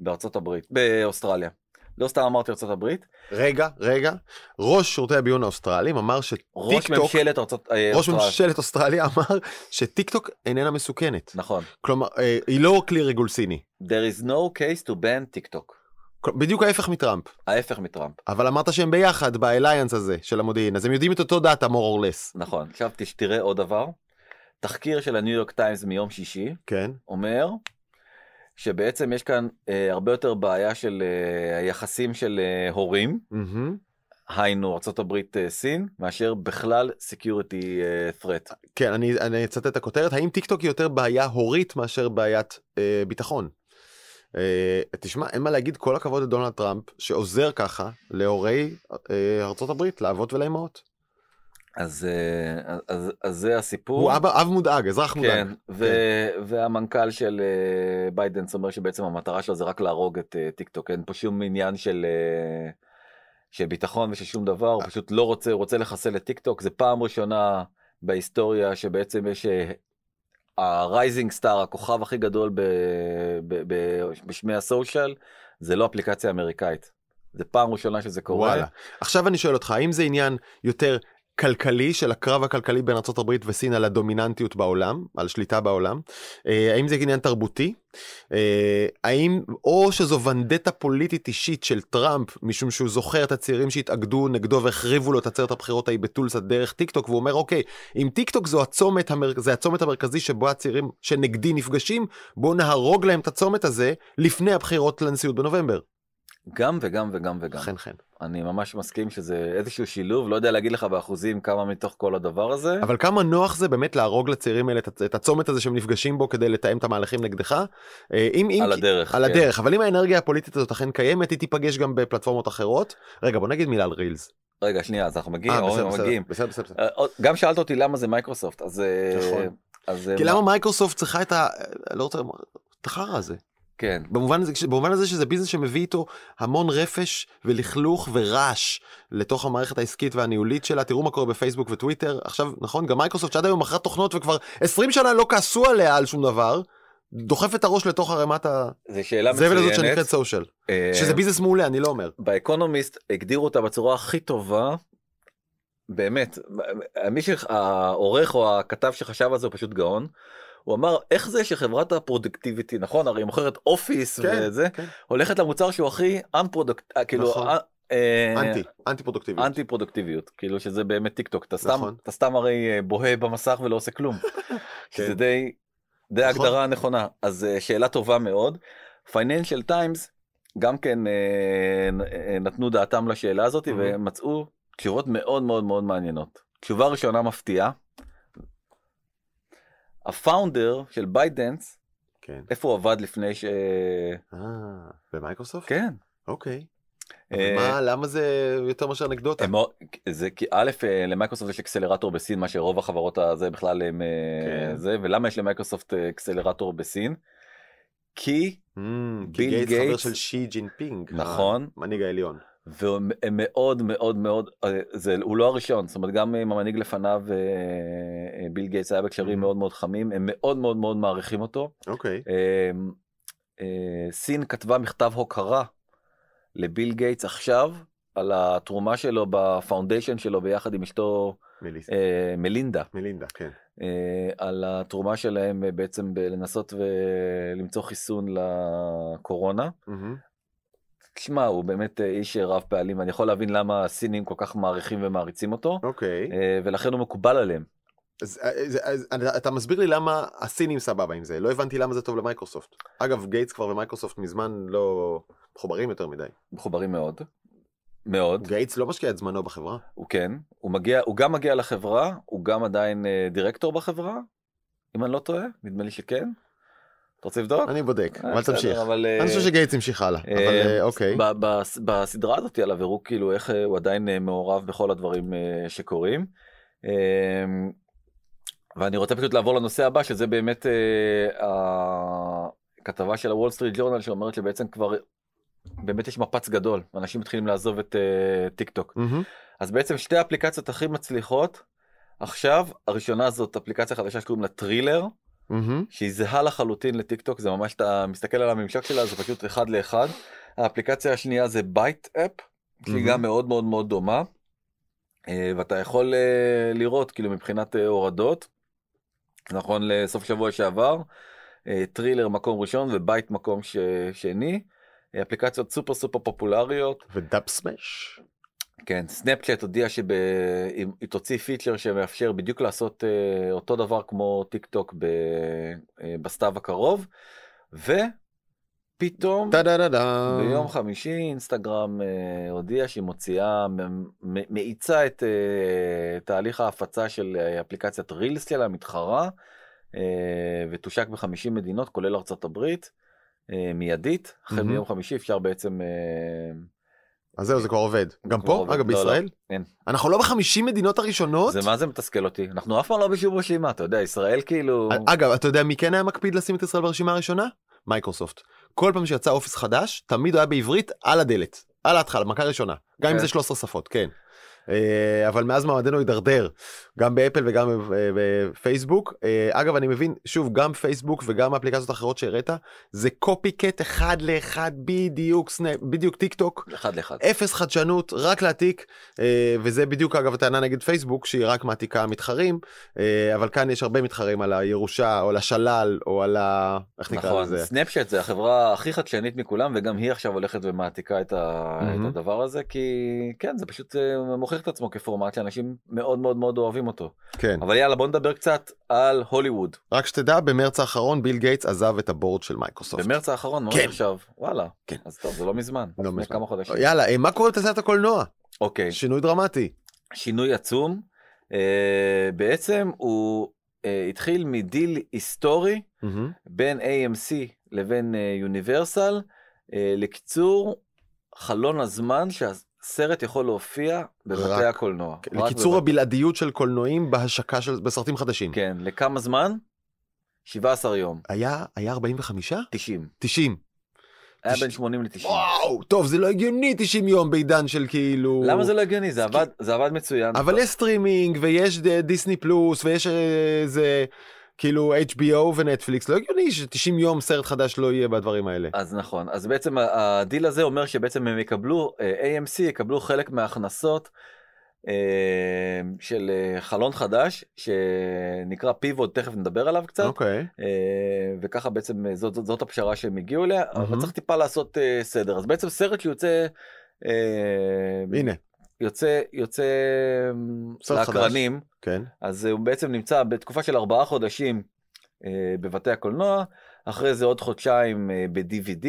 בארצות הברית באוסטרליה. לא סתם אמרתי ארצות הברית רגע רגע ראש שירותי הביון האוסטרליים אמר שטיק ראש טוק ממשלת ארצות אה, ראש אוסטרליה. ממשלת אוסטרליה אמר שטיק טוק איננה מסוכנת. נכון כלומר אה, היא לא כלי ריגול סיני. there is no case to ban טיק טוק בדיוק ההפך מטראמפ. ההפך מטראמפ אבל אמרת שהם ביחד ב alliance הזה של המודיעין אז הם יודעים את אותו דאטה more or less. נכון עכשיו תראה עוד דבר תחקיר של הניו יורק טיימס מיום שישי כן. אומר שבעצם יש כאן אה, הרבה יותר בעיה של אה, היחסים של אה, הורים Mhm. היינו ארה"ב אה, סין מאשר בכלל security אה, threat כן אני אני אצטט את הכותרת האם טיק טוק היא יותר בעיה הורית מאשר בעיית אה, ביטחון. אה, תשמע אין מה להגיד כל הכבוד לדונלד טראמפ שעוזר ככה להורי אה, הברית לאבות ולאמהות. אז, אה, אז, אז זה הסיפור. הוא אבא אב מודאג אזרח מודאג. כן, ו- והמנכ"ל של בייטדאנס אומר שבעצם המטרה שלו זה רק להרוג את טיק טוק אין פה שום עניין של של ביטחון ושל שום דבר הוא פשוט לא רוצה הוא רוצה לחסל את טיק טוק זה פעם ראשונה בהיסטוריה שבעצם יש ה rising star הכוכב הכי גדול ב- ב- ב- בשמי ה social זה לא אפליקציה אמריקאית. זה פעם ראשונה שזה קורה. וואלה. עכשיו אני שואל אותך האם זה עניין יותר כלכלי של הקרב הכלכלי בין ארה"ב וסין על הדומיננטיות בעולם על שליטה בעולם אה, האם זה עניין תרבותי אה, האם או שזו ונדטה פוליטית אישית של טראמפ משום שהוא זוכר את הצעירים שהתאגדו נגדו והחריבו לו את עצרת הבחירות ההיא בטולסה דרך טיק טוק והוא אומר אוקיי אם טיק טוק זו הצומת המר... זה הצומת המרכזי שבו הצעירים שנגדי נפגשים בואו נהרוג להם את הצומת הזה לפני הבחירות לנשיאות בנובמבר. גם וגם וגם וגם. חן חן. אני ממש מסכים שזה איזשהו שילוב לא יודע להגיד לך באחוזים כמה מתוך כל הדבר הזה. אבל כמה נוח זה באמת להרוג לצעירים האלה את- הצומת הזה שהם נפגשים בו כדי לתאם את המהלכים נגדך. אה, אם, אם, על הדרך. על כן. הדרך אבל אם האנרגיה הפוליטית הזאת אכן קיימת היא תיפגש גם בפלטפורמות אחרות. רגע בוא נגיד מילה על רילס. רגע שנייה אז אנחנו מגיעים. אה, או- בסדר, בסדר, מגיעים. בסדר, בסדר, בסדר. אה, גם שאלת אותי למה זה מייקרוסופט אז אה, נכון. אז אה, כי מה- למה מייקרוסופט צריכה את ה... לא רוצה את החרא הזה. כן. במובן הזה, במובן הזה שזה ביזנס שמביא איתו המון רפש ולכלוך ורעש לתוך המערכת העסקית והניהולית שלה. תראו מה קורה בפייסבוק וטוויטר. עכשיו, נכון, גם מייקרוסופט שעד היום מכרה תוכנות וכבר 20 שנה לא כעסו עליה על שום דבר, דוחף את הראש לתוך ערימת הזבל הזאת. שנקראת social. אה, שזה ביזנס מעולה, אני לא אומר. באקונומיסט הגדירו אותה בצורה הכי טובה. באמת, מי שהעורך או הכתב שחשב על זה הוא פשוט גאון. הוא אמר איך זה שחברת ה productivity נכון הרי מוכרת אופיס כן, וזה כן. הולכת למוצר שהוא הכי unproduct כאילו נכון. אה, אה, אנטי, אנטי פרודוקטיביות. אנטי פרודוקטיביות כאילו שזה באמת טיק טוק אתה סתם נכון. אתה סתם הרי אה, בוהה במסך ולא עושה כלום. שזה כן. די די נכון. הגדרה נכונה אז אה, שאלה טובה מאוד. פייננשל טיימס גם כן אה, אה, נתנו דעתם לשאלה הזאת Mhm. ומצאו תשובות מאוד מאוד מאוד מעניינות. תשובה ראשונה מפתיעה. ה founder של בייטדאנס כן. איפה הוא עבד לפני ש... אה, במייקרוסופט? כן. אוקיי. אה, מה, למה זה יותר מאשר אנקדוטה? זה כי א' אה, למייקרוסופט יש אקסלרטור בסין מה שרוב החברות הזה בכלל הם אה, כן. זה ולמה יש למייקרוסופט אקסלרטור בסין. כי אמ, כי ביל גייטס חבר גייטס- של שי ג'ינפינג. נכון. המנהיג העליון. והם הם מאוד מאוד מאוד אה, זה הוא לא הראשון זאת אומרת גם עם המנהיג לפניו אה, אה, ביל גייטס היה בקשרים Mhm. מאוד מאוד חמים הם מאוד מאוד מאוד מעריכים אותו. אוקיי. אה, סין כתבה מכתב הוקרה לביל גייטס עכשיו על התרומה שלו ב foundation שלו ביחד עם אשתו מליס- מלינדה מלינדה, כן. על התרומה שלהם בעצם בלנסות ולמצוא חיסון לקורונה. Mhm. תשמע הוא באמת אה, איש רב פעלים אני יכול להבין למה הסינים כל כך מעריכים ומעריצים אותו אוקיי. אה, ולכן הוא מקובל עליהם. אז, אז, אז אתה- אתה מסביר לי למה הסינים סבבה עם זה, לא הבנתי למה זה טוב למייקרוסופט. אגב, גייטס כבר ומייקרוסופט מזמן לא מחוברים יותר מדי. מחוברים מאוד. מאוד גייטס לא משקיע את זמנו בחברה. הוא כן הוא מגיע הוא גם מגיע לחברה הוא גם עדיין אה, דירקטור בחברה אם אני לא טועה נדמה לי שכן. אתה רוצה לבדוק? אני בודק, אה, אבל תמשיך. אה, אני חושב שגייטס המשיך הלאה, אבל אה, אה, אוקיי. בסדרה הזאת עליו הראו כאילו איך אה, הוא עדיין אה, מעורב בכל הדברים אה, שקורים. אה, ואני רוצה פשוט לעבור לנושא הבא שזה באמת אה, הכתבה של הוול סטריט ג'ורנל שאומרת שבעצם כבר באמת יש מפץ גדול אנשים מתחילים לעזוב את אה, טיק טוק. אז בעצם שתי האפליקציות הכי מצליחות עכשיו הראשונה זאת אפליקציה חדשה שקוראים לה טרילר Mhm. שהיא זהה לחלוטין לטיק טוק זה ממש אתה מסתכל על הממשק שלה זה פשוט אחד לאחד. האפליקציה השנייה זה בייט app שהיא Mhm. גם מאוד מאוד מאוד דומה. אה, ואתה יכול אה, לראות כאילו מבחינת אה, הורדות. נכון לסוף שבוע שעבר טרילר מקום ראשון ובייט מקום ש... שני. אפליקציות סופר סופר פופולריות. ודאב סמאש. כן, סנאפצ'אט הודיע שהיא תוציא פיצ'ר שמאפשר בדיוק לעשות אה, אותו דבר כמו טיק טוק ב, אה, בסתיו הקרוב, ופתאום טה דה דה דה. ביום חמישי אינסטגרם אה, הודיעה שהיא מוציאה, מאיצה את אה, תהליך ההפצה של אה, אפליקציית רילס שלה, המתחרה, אה, ותושק ב-50 מדינות כולל ארצות הברית, אה, מיידית, החל מהמם. מיום חמישי אפשר בעצם... אה, אז זהו, זה כבר עובד. גם פה? עובד. אגב, לא, לא, בישראל? אין. אנחנו לא בחמישים מדינות הראשונות? זה מה זה מתסכל אותי אנחנו אף פעם לא בשום רשימה אתה יודע ישראל כאילו אגב, אתה יודע מי כן היה מקפיד לשים את ישראל ברשימה הראשונה? מייקרוסופט. כל פעם שיצא אופיס חדש, תמיד היה בעברית על הדלת. על ההתחלה, מכה ראשונה. גם אם כן. זה 13 שפות, כן. אה, אבל מאז מעמדנו הידרדר, גם באפל וגם ב- בפייסבוק. אה, אגב, אני מבין, שוב, גם פייסבוק וגם האפליקציות האחרות שהראית, זה copycat אחד לאחד בדיוק, סנאפ, בדיוק טיק טוק. אחד לאחד אפס חדשנות, רק להעתיק, אה, וזה בדיוק אגב הטענה נגד פייסבוק שהיא רק מעתיקה מתחרים, אה, אבל כאן יש הרבה מתחרים על הירושה או על השלל או על ה... איך נקרא נכון לזה? סנאפצ'ט זה החברה הכי חדשנית מכולם וגם היא עכשיו הולכת ומעתיקה את, ה... מהמם. את הדבר הזה כי כן זה פשוט אה, מוכיח את עצמו כפורמט שאנשים מאוד מאוד מאוד אוהבים אותו כן. אבל יאללה בוא נדבר קצת על הוליווד רק שתדע, במרץ האחרון ביל גייטס עזב את ה board של מייקרוסופט. במרץ האחרון ממש כן. עכשיו וואלה כן. אז טוב זה לא מזמן לא מזמן. כמה חודשים יאללה, אה, מה קורה בתעשיית הקולנוע? אוקיי שינוי דרמטי. שינוי עצום אה, בעצם הוא אה, התחיל מדיל היסטורי מהמם. בין AMC לבין יוניברסל לקיצור חלון הזמן שהסרט יכול להופיע בבתי רק- הקולנוע. רק לקיצור בבתי- הבלעדיות של קולנועים בהשקה של... בסרטים חדשים. כן, לכמה זמן? 17 יום, היה, היה 45? 90. 90. היה תש- בין 80 ל-90. וואו, טוב, זה לא הגיוני 90 יום בעידן של כאילו... למה זה לא הגיוני? זה עבד, זה עבד מצוין. אבל יש סטרימינג ויש ד- דיסני פלוס ויש אה, איזה כאילו HBO ונטפליקס, לא הגיוני ש-90 יום סרט חדש לא יהיה בדברים האלה. אז נכון, אז בעצם הדיל הזה אומר שבעצם הם יקבלו, אה, AMC יקבלו חלק מההכנסות אה, של אה, חלון חדש שנקרא PVOD, תכף נדבר עליו קצת. אוקיי. אה, וככה בעצם זאת, זאת, זאת הפשרה שהם הגיעו אליה, אבל מהמם. צריך טיפה לעשות סדר. אז בעצם סרט שיוצא, הנה, יוצא, יוצא אה, חדש. לאקרנים, כן. אז הוא בעצם נמצא בתקופה של ארבעה חודשים אה, בבתי הקולנוע, אחרי זה עוד חודשיים אה, ב-DVD,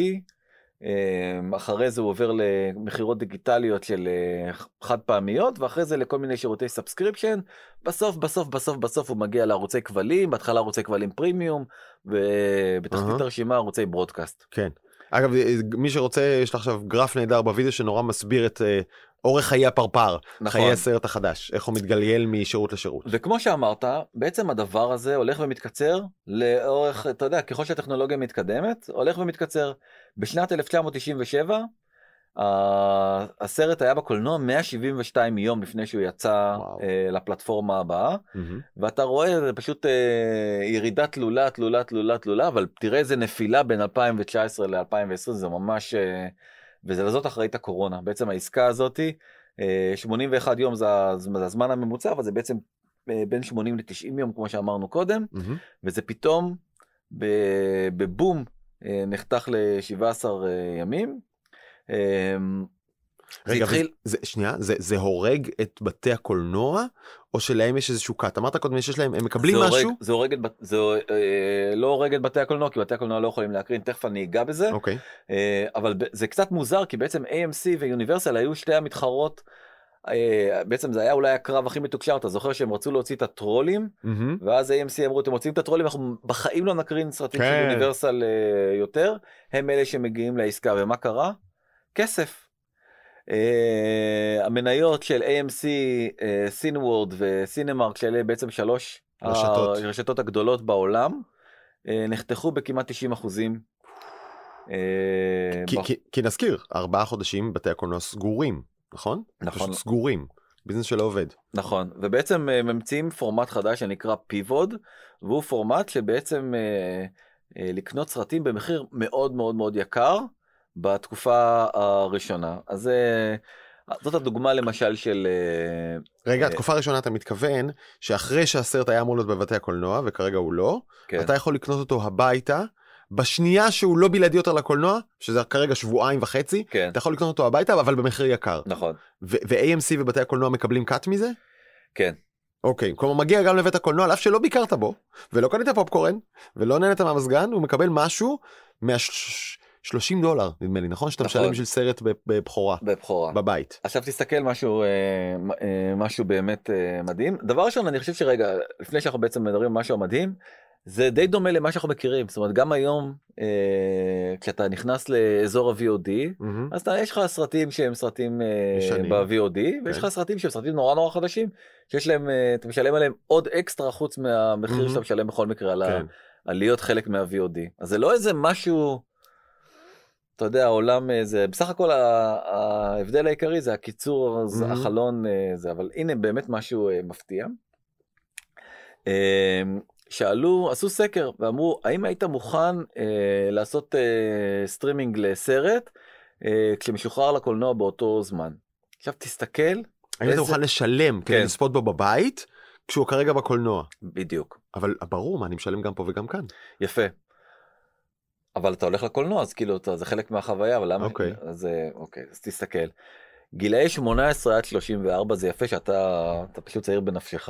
אה, אחרי זה הוא עובר למכירות דיגיטליות של אה, חד פעמיות, ואחרי זה לכל מיני שירותי subscription. בסוף, בסוף, בסוף, בסוף הוא מגיע לערוצי כבלים, בהתחלה ערוצי כבלים פרימיום, ובתחתית אהה. הרשימה ערוצי broadcast. כן. אגב, מי שרוצה, יש לך עכשיו גרף נהדר בווידאו שנורא מסביר את אה, אורך חיי הפרפר, נכון. חיי הסרט החדש, איך הוא מתגלגל משירות לשירות. וכמו שאמרת, בעצם הדבר הזה הולך ומתקצר לאורך, אתה יודע, ככל שהטכנולוגיה מתקדמת, הולך ומתקצר. בשנת 1997, הסרט היה בקולנוע 172 יום לפני שהוא יצא. אה, לפלטפורמה הבאה, מהמם. ואתה רואה זה פשוט אה, ירידה תלולה, תלולה, תלולה, תלולה, אבל תראה איזה נפילה בין 2019 ל-2020, זה ממש... אה, וזה לזאת אחראית הקורונה. בעצם העסקה הזאתי, אה, 81 יום זה זה הזמן הממוצע, אבל זה בעצם בין 80 ל-90 יום, כמו שאמרנו קודם, מהמם. וזה פתאום בבום נחתך ל-17 ימים. זה רגע, התחיל, זה, שנייה, זה, זה הורג את בתי הקולנוע, או שלהם יש איזשהו קאט? אמרת קודם שיש להם, הם מקבלים זה הורג- משהו? זה הורג את, זה אה, לא הורג את בתי הקולנוע, כי בתי הקולנוע לא יכולים להקרין, תכף אני אגע בזה. אוקיי. אה, אבל זה קצת מוזר כי בעצם AMC ויוניברסל היו שתי המתחרות. אה, בעצם זה היה אולי הקרב הכי מתוקשר אתה זוכר שהם רצו להוציא את הטרולים מהמם. ואז AMC אמרו אתם מוצאים את הטרולים אנחנו בחיים לא נקרין סרטים של כן. יוניברסל אה, יותר הם אלה שמגיעים לעסקה ומה קרה? כסף. אה, המניות של AMC, סינוורד וסינמרק שאלה בעצם שלוש רשתות. הרשתות הגדולות בעולם אה, נחתכו בכמעט 90 אחוזים. אה, כי, ב- כי, כי נזכיר, ארבעה חודשים בתי הקולנוע סגורים, נכון? נכון. פשוט סגורים, ביזנס שלא עובד. נכון ובעצם ממציאים פורמט חדש שנקרא פיבוד והוא פורמט שבעצם אה, אה, לקנות סרטים במחיר מאוד מאוד מאוד יקר בתקופה הראשונה אז אה, זאת הדוגמה למשל של אה, רגע, אה, התקופה הראשונה אתה מתכוון שאחרי שהסרט היה אמור להיות בבתי הקולנוע וכרגע הוא לא, כן, אתה יכול לקנות אותו הביתה. בשנייה שהוא לא בלעדי יותר לקולנוע, שזה כרגע שבועיים וחצי, כן אתה יכול לקנות אותו הביתה אבל במחיר יקר. נכון ו-AMC ובתי הקולנוע מקבלים קאט מזה? כן אוקיי, כלומר מגיע גם לבית הקולנוע, על אף שלא ביקרת בו, ולא קנית פופקורן, ולא נהנית מהמזגן, הוא מקבל משהו מה-30 דולר, נדמה לי, נכון? שאתה נכון. משלם בשביל סרט בבכורה, בבכורה. בבית. עכשיו תסתכל משהו אה, אה, משהו באמת אה, מדהים דבר ראשון אני חושב שרגע לפני שאנחנו בעצם מדברים משהו מדהים זה די דומה למה שאנחנו מכירים זאת אומרת גם היום אה, כשאתה נכנס לאזור ה-VOD. אז אתה, יש לך סרטים שהם סרטים אה. ב-VOD ויש לך סרטים שהם סרטים נורא נורא חדשים שיש להם אה, אתה משלם עליהם עוד אקסטרה חוץ מהמחיר. שאתה משלם בכל מקרה על, ה- כן. על להיות חלק מה-VOD אז זה לא איזה משהו. אתה יודע העולם אה, זה בסך הכל ההבדל העיקרי זה הקיצור זה מהמם. החלון אה, זה אבל הנה באמת משהו אה, מפתיע. שאלו עשו סקר ואמרו האם היית מוכן אה, לעשות אה, סטרימינג לסרט אה, כשמשוחרר לקולנוע באותו זמן. עכשיו תסתכל האם איזה- אתה מוכן לשלם כדי כן. לצפות בו בבית, כשהוא כרגע בקולנוע? בדיוק אבל ברור, מה, אני משלם גם פה וגם כאן. יפה. אבל אתה הולך לקולנוע אז כאילו אתה, זה חלק מהחוויה אבל למה אוקיי. אז אה, אוקיי אז תסתכל. גילאי 18 עד 34 זה יפה שאתה אתה פשוט צעיר בנפשך.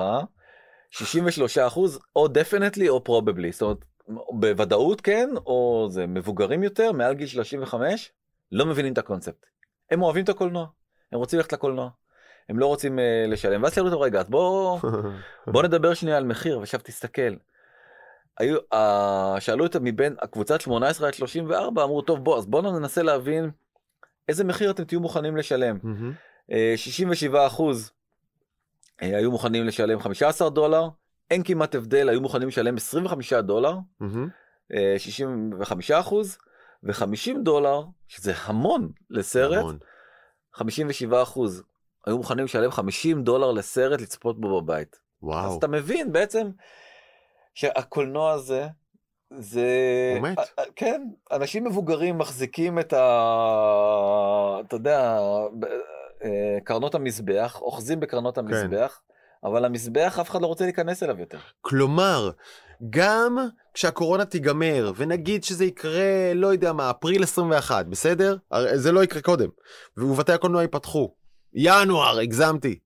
63 אחוז או definitely או probably זאת אומרת בוודאות כן או זה מבוגרים יותר מעל גיל 35 לא מבינים את הקונספט. הם אוהבים את הקולנוע הם רוצים ללכת לקולנוע. הם לא רוצים אה, לשלם ואז שאלו אותם רגע אז בוא בוא נדבר שנייה על מחיר ועכשיו תסתכל. היו uh, שאלו אותם מבין הקבוצת 18 עד 34 אמרו טוב בוא אז בוא ננסה להבין איזה מחיר אתם תהיו מוכנים לשלם. אה, 67 אחוז אה, היו מוכנים לשלם 15 דולר אין כמעט הבדל היו מוכנים לשלם 25 דולר. אה, 65 אחוז ו-50 דולר, שזה המון לסרט, המון. 57 אחוז היו מוכנים לשלם 50 דולר לסרט לצפות בו בבית. אז וואו. אתה מבין בעצם שהקולנוע הזה זה הוא מת. א- א- כן אנשים מבוגרים מחזיקים את ה... אתה יודע אה, קרנות המזבח אוחזים בקרנות כן. המזבח אבל המזבח אף אחד לא רוצה להיכנס אליו יותר. כלומר, גם כשהקורונה תיגמר, ונגיד שזה יקרה, לא יודע מה, אפריל 21, בסדר? זה לא יקרה קודם. ובתי הקולנוע ייפתחו. ינואר, הגזמתי.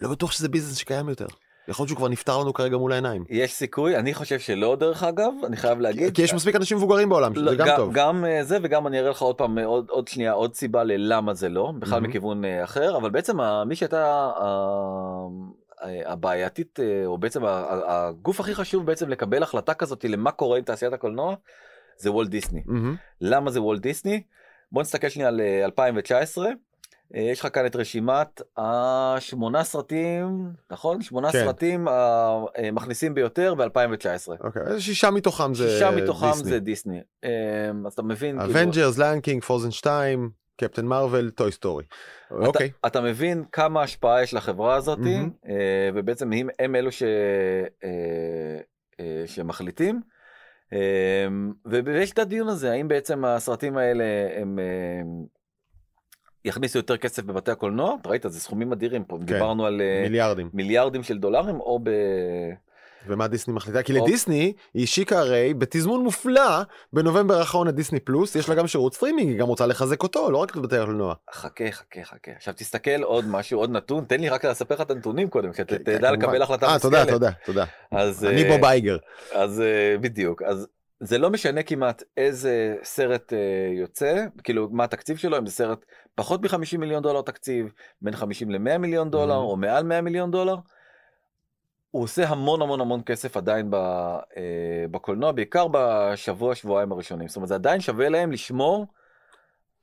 לא בטוח שזה ביזנס שקיים יותר. יכול להיות שהוא כבר נפתר לנו כרגע מול העיניים. יש סיכוי אני חושב שלא דרך אגב אני חייב להגיד. כי יש מספיק אנשים מבוגרים בעולם, לא, שזה גם טוב. גם אה, זה וגם אני אראה לך עוד פעם עוד, עוד שנייה עוד סיבה ללמה זה לא בכלל מהמם. מכיוון אה, אחר אבל בעצם מי שהייתה אה, הבעייתית או בעצם הגוף הכי חשוב בעצם לקבל החלטה כזאת למה קורה עם תעשיית הקולנוע זה וולט דיסני. מהמם. למה זה וולט דיסני? בוא נסתכל שנייה על אה, 2019. אה, יש לך כאן את רשימת השמונה סרטים נכון שמונה כן. סרטים המכניסים ביותר ב-2019. אוקיי, שישה מתוכם זה שישה מתוכם דיסני. זה דיסני. אז אתה מבין, Avengers, Lion King, Frozen 2, Captain Marvel, Toy Story. אוקיי. אתה מבין כמה השפעה יש לחברה הזאת. אה, ובעצם הם, הם אלו ש, אה, אה, שמחליטים. ויש את הדיון הזה, האם בעצם הסרטים האלה הם אה, יכניסו יותר כסף בבתי הקולנוע? אתה ראית, זה סכומים אדירים פה, דיברנו על אה, מיליארדים. מיליארדים של דולרים, או ב... ומה דיסני מחליטה? כי או- לדיסני היא השיקה הרי בתזמון מופלא בנובמבר האחרון את דיסני פלוס יש לה גם שירות סטרימינג היא גם רוצה לחזק אותו לא רק את בתי הקולנוע. חכה חכה חכה עכשיו תסתכל עוד משהו עוד נתון תן לי רק לספר לך את הנתונים קודם שאתה כן. לקבל החלטה אה תודה. תודה תודה. אני אה, בוב אייגר. אז אה, בדיוק אז זה לא משנה כמעט איזה סרט אה, יוצא כאילו מה התקציב שלו אם זה סרט פחות מ-50 מיליון דולר תקציב בין 50 ל-100 מיליון דולר Mhm. או מעל 100 מיליון דולר. הוא עושה המון המון המון כסף עדיין ב, אה, בקולנוע בעיקר בשבוע שבועיים הראשונים זאת אומרת זה עדיין שווה להם לשמור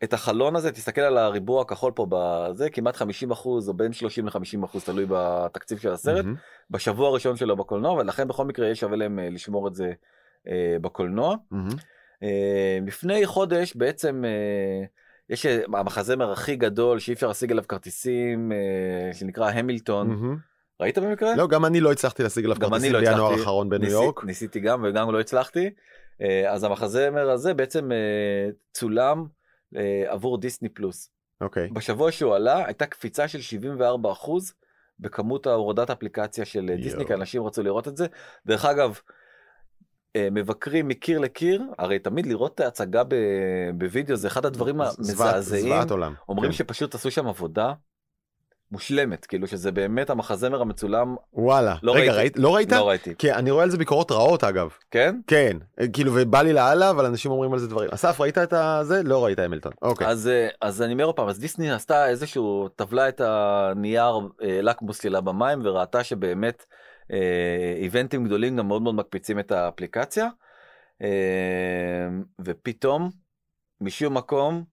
את החלון הזה תסתכל על הריבוע הכחול פה בזה כמעט 50 אחוז או בין 30 ל-50 אחוז תלוי בתקציב של הסרט מהמם. בשבוע הראשון שלו בקולנוע ולכן בכל מקרה יהיה שווה להם אה, לשמור את זה בקולנוע. מהמם. אה, לפני חודש בעצם אה, יש אה, המחזמר הכי גדול שאי אפשר להשיג עליו כרטיסים אה, שנקרא המילטון מהמם. ראית במקרה? לא גם אני לא הצלחתי להשיג עליו כרטיסים לא בינואר. האחרון בניו ניסי- יורק. ניסיתי גם וגם לא הצלחתי. אה, אז המחזמר הזה בעצם אה, צולם אה, עבור דיסני פלוס. אוקיי. בשבוע שהוא עלה הייתה קפיצה של 74 אחוז בכמות ההורדת אפליקציה של אה, דיסני. כי אנשים רצו לראות את זה. דרך אגב. אה, מבקרים מקיר לקיר הרי תמיד לראות את ההצגה בווידאו זה אחד הדברים המזעזעים זוועת עולם. אומרים כן. שפשוט עשו שם עבודה מושלמת כאילו שזה באמת המחזמר המצולם וואלה. לא רגע ראיתי. ראית? לא ראית? לא ראיתי כי אני רואה על זה ביקורות רעות אגב. כן כן. כאילו ובא לי לאללה אבל אנשים אומרים על זה דברים. אסף ראית את הזה? לא ראית המילטון. אוקיי. אז אה, אז אני אומר עוד פעם אז דיסני עשתה איזשהו טבלה את הנייר אה, לקמוס שלה במים וראתה שבאמת אה, איבנטים גדולים גם מאוד מאוד מקפיצים את האפליקציה אה, ופתאום משום מקום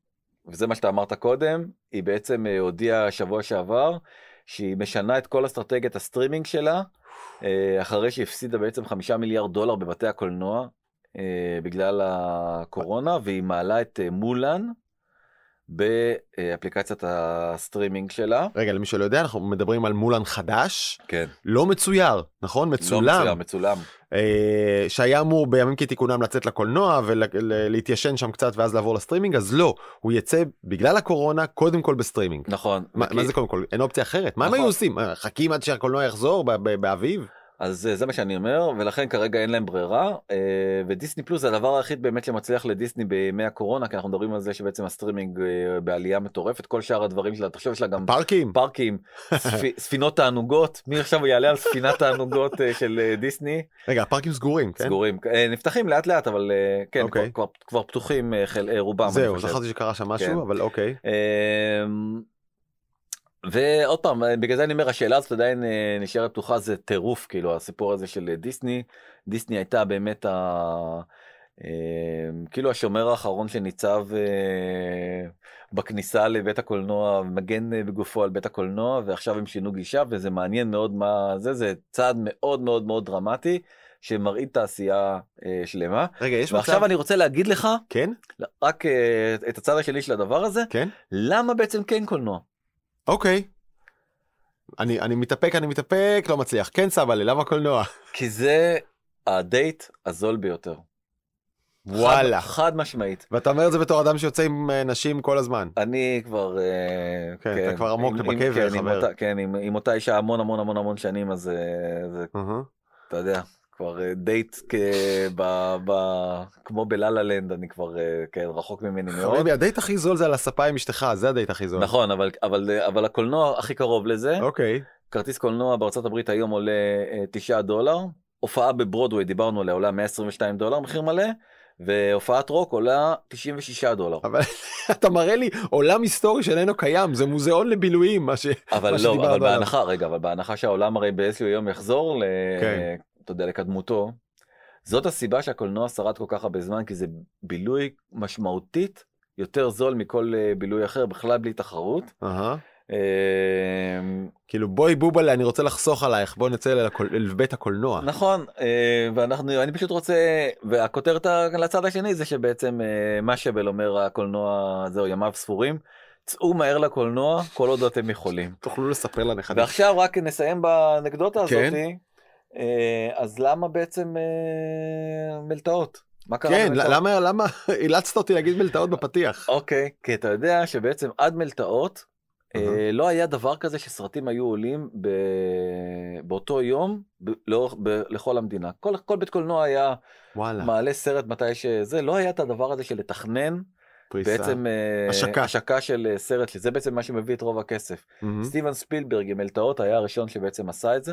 וזה מה שאתה אמרת קודם היא בעצם אה, הודיעה שבוע שעבר שהיא משנה את כל אסטרטגיית הסטרימינג שלה אה, אחרי שהפסידה בעצם חמישה מיליארד דולר בבתי הקולנוע אה, בגלל הקורונה והיא מעלה את אה, מולן באפליקציית הסטרימינג שלה. רגע למי שלא יודע אנחנו מדברים על מולן חדש כן. לא מצויר נכון לא מצולם מצוין, מצולם. אה, שהיה אמור בימים כתיקונם לצאת לקולנוע ולהתיישן שם קצת ואז לעבור לסטרימינג אז לא הוא יצא בגלל הקורונה קודם כל בסטרימינג. נכון. מה, וכי- מה זה קודם כל אין אופציה אחרת מה הם נכון. היו עושים אה, חכים עד שהקולנוע יחזור באביב אז אה, זה מה שאני אומר ולכן כרגע אין להם ברירה אה, ודיסני פלוס זה הדבר היחיד באמת שמצליח לדיסני בימי הקורונה כי אנחנו מדברים על זה שבעצם הסטרימינג אה, בעלייה מטורפת כל שאר הדברים שלה תחשוב יש לה גם פארקים פארקים ספ- ספינות תענוגות מי עכשיו יעלה על ספינת תענוגות של דיסני רגע הפארקים סגורים כן סגורים נפתחים לאט לאט אבל כן אוקיי. כבר, כבר, כבר פתוחים רובם זהו. זכרתי שקרה שם משהו כן. אבל אוקיי אמ, ועוד פעם בגלל זה אני אומר השאלה הזאת עדיין אה, נשארת פתוחה זה טירוף כאילו הסיפור הזה של אה, דיסני דיסני הייתה באמת ה... כאילו השומר האחרון שניצב אה, בכניסה לבית הקולנוע מגן אה, בגופו על בית הקולנוע ועכשיו הם שינו גישה וזה מעניין מאוד מה זה זה צעד מאוד מאוד מאוד דרמטי שמרעיד תעשייה אה, שלמה. רגע, יש מצב... ועכשיו אני רוצה להגיד לך, כן? רק אה, את הצד השני של הדבר הזה, כן? למה בעצם כן קולנוע? אוקיי. אני, אני מתאפק, אני מתאפק, לא מצליח. כן, סבא לי, למה קולנוע? כי זה הדייט הזול ביותר. וואלה. חד, חד משמעית. ואתה אומר את זה בתור אדם שיוצא עם אה, נשים כל הזמן. אני כבר, אה, כן, אתה כבר עמוק עם- בקבר, עם- כן, עם חבר. אותה- כן, עם עם אותה אישה המון המון המון המון שנים, אז אה, זה, אהה. אתה יודע, כבר אה, דייט כ- ב- ב- כמו בלה-לה לנד, אני כבר אה, כן, רחוק ממני מאוד. חביבי, הדייט הכי זול זה על הספה עם אשתך, זה הדייט הכי זול. נכון, אבל, אבל, אבל הקולנוע הכי קרוב לזה, אוקיי. כרטיס קולנוע בארצות הברית היום עולה אה, 9 דולר, הופעה בברודווי, דיברנו עליה, עולה 122 דולר מחיר מלא, והופעת רוק עולה 96 דולר. אבל אתה מראה לי עולם היסטורי שאיננו קיים, זה מוזיאון לבילויים, מה ש... אבל מה לא, אבל עליו. בהנחה, רגע, אבל בהנחה שהעולם הרי באיזשהו יום יחזור, ל... כן. אתה יודע, לקדמותו, זאת הסיבה שהקולנוע שרד כל כך הרבה זמן, כי זה בילוי משמעותית יותר זול מכל אה, בילוי אחר, בכלל בלי תחרות. אה, כאילו בואי בובלה, אני רוצה לחסוך עלייך, בוא נצא אל הקול- אל בית הקולנוע. נכון, אה, ואנחנו, אני פשוט רוצה, והכותרת לצד השני זה שבעצם אה, משאבל אומר הקולנוע, זהו, ימיו ספורים, צאו מהר לקולנוע כל עוד אתם יכולים. תוכלו לספר לנכדים. ועכשיו רק נסיים באנקדוטה כן. אה, אז למה בעצם אה, מלטעות? מה קרה? כן? למה למה אילצת אותי להגיד מלטעות בפתיח? אוקיי, כי אתה יודע שבעצם עד מלטעות אה, לא היה דבר כזה שסרטים היו עולים ב... באותו יום ב... לאורך... ב... לכל המדינה. כל, כל בית קולנוע היה וואלה, מעלה סרט מתי שזה, לא היה את הדבר הזה של לתכנן פריסה. בעצם השקה. השקה של סרט, שזה בעצם מה שמביא את רוב הכסף. מהמם. סטיבן ספילברג עם מלתעות היה הראשון שבעצם עשה את זה,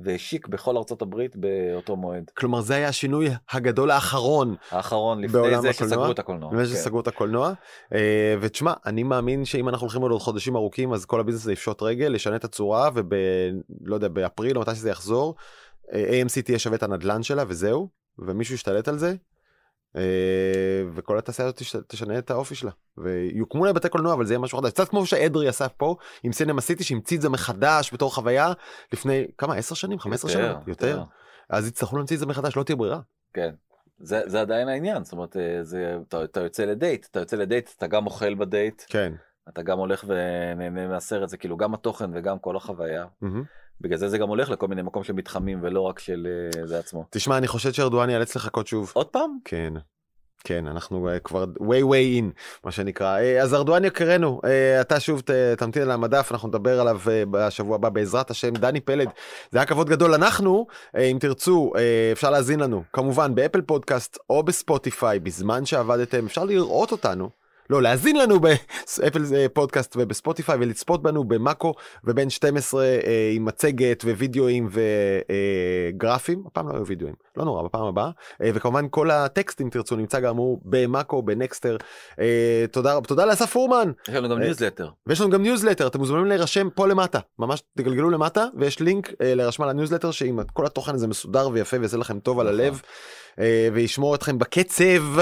והשיק בכל ארצות הברית באותו מועד. כלומר זה היה השינוי הגדול האחרון האחרון לפני זה הקולנוע? שסגרו את הקולנוע. לפני כן. שסגרו את הקולנוע. אה, ותשמע, אני מאמין שאם אנחנו הולכים עוד חודשים ארוכים אז כל הביזנס הזה יפשוט רגל, ישנה את הצורה וב... לא יודע, באפריל או מתי שזה יחזור, אה, AMC תהיה שווה את הנדלן שלה וזהו, ומישהו ישתלט על זה. אה, וכל התעשייה הזאת תש- תשנה את האופי שלה. ויוקמו לה בתי קולנוע אבל זה יהיה משהו חדש. קצת כמו שאדרי עשה פה עם סינמה סיטי שהמציא את זה מחדש בתור חוויה לפני כמה? 10 שנים? 15 שנה יותר. אז יצטרכו להמציא את זה מחדש לא תהיה ברירה. כן. זה, זה עדיין העניין, זאת אומרת, אה, זה, אתה, אתה יוצא לדייט, אתה יוצא לדייט, אתה גם אוכל בדייט, כן. אתה גם הולך ונהנה מהסרט, זה כאילו גם התוכן וגם כל החוויה. מהמם. בגלל זה זה גם הולך לכל מיני מקום של מתחמים ולא רק של אה, זה עצמו. תשמע אני חושב שארדואן ייאלץ לחכות שוב. עוד פעם? כן. כן אנחנו אה, כבר way way in מה שנקרא אה, אז ארדואן יקרנו אה, אתה שוב ת, תמתין על המדף אנחנו נדבר עליו אה, בשבוע הבא בעזרת השם דני פלד זה היה כבוד גדול אנחנו אה, אם תרצו אה, אפשר להאזין לנו כמובן באפל פודקאסט או בספוטיפיי בזמן שעבדתם אפשר לראות אותנו. לא להאזין לנו באפל אה, פודקאסט ובספוטיפיי ולצפות בנו במאקו ובין 12 אה, עם מצגת ווידאוים וגרפים הפעם לא היו וידאוים לא נורא בפעם הבאה אה, וכמובן כל הטקסט אם תרצו נמצא גם הוא במאקו בנקסטר אה, תודה תודה לאסף פורמן יש לנו גם אה, ניוזלטר. ויש לנו גם ניוזלטר אתם מוזמנים להירשם פה למטה ממש תגלגלו למטה ויש לינק אה, להירשם על הניוזלטר שעם כל התוכן הזה מסודר ויפה ויעשה לכם טוב על נכון. הלב אה, וישמור אתכם בקצב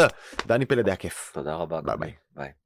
דני פלד היה כיף. תודה רבה. ביי ביי. ביי.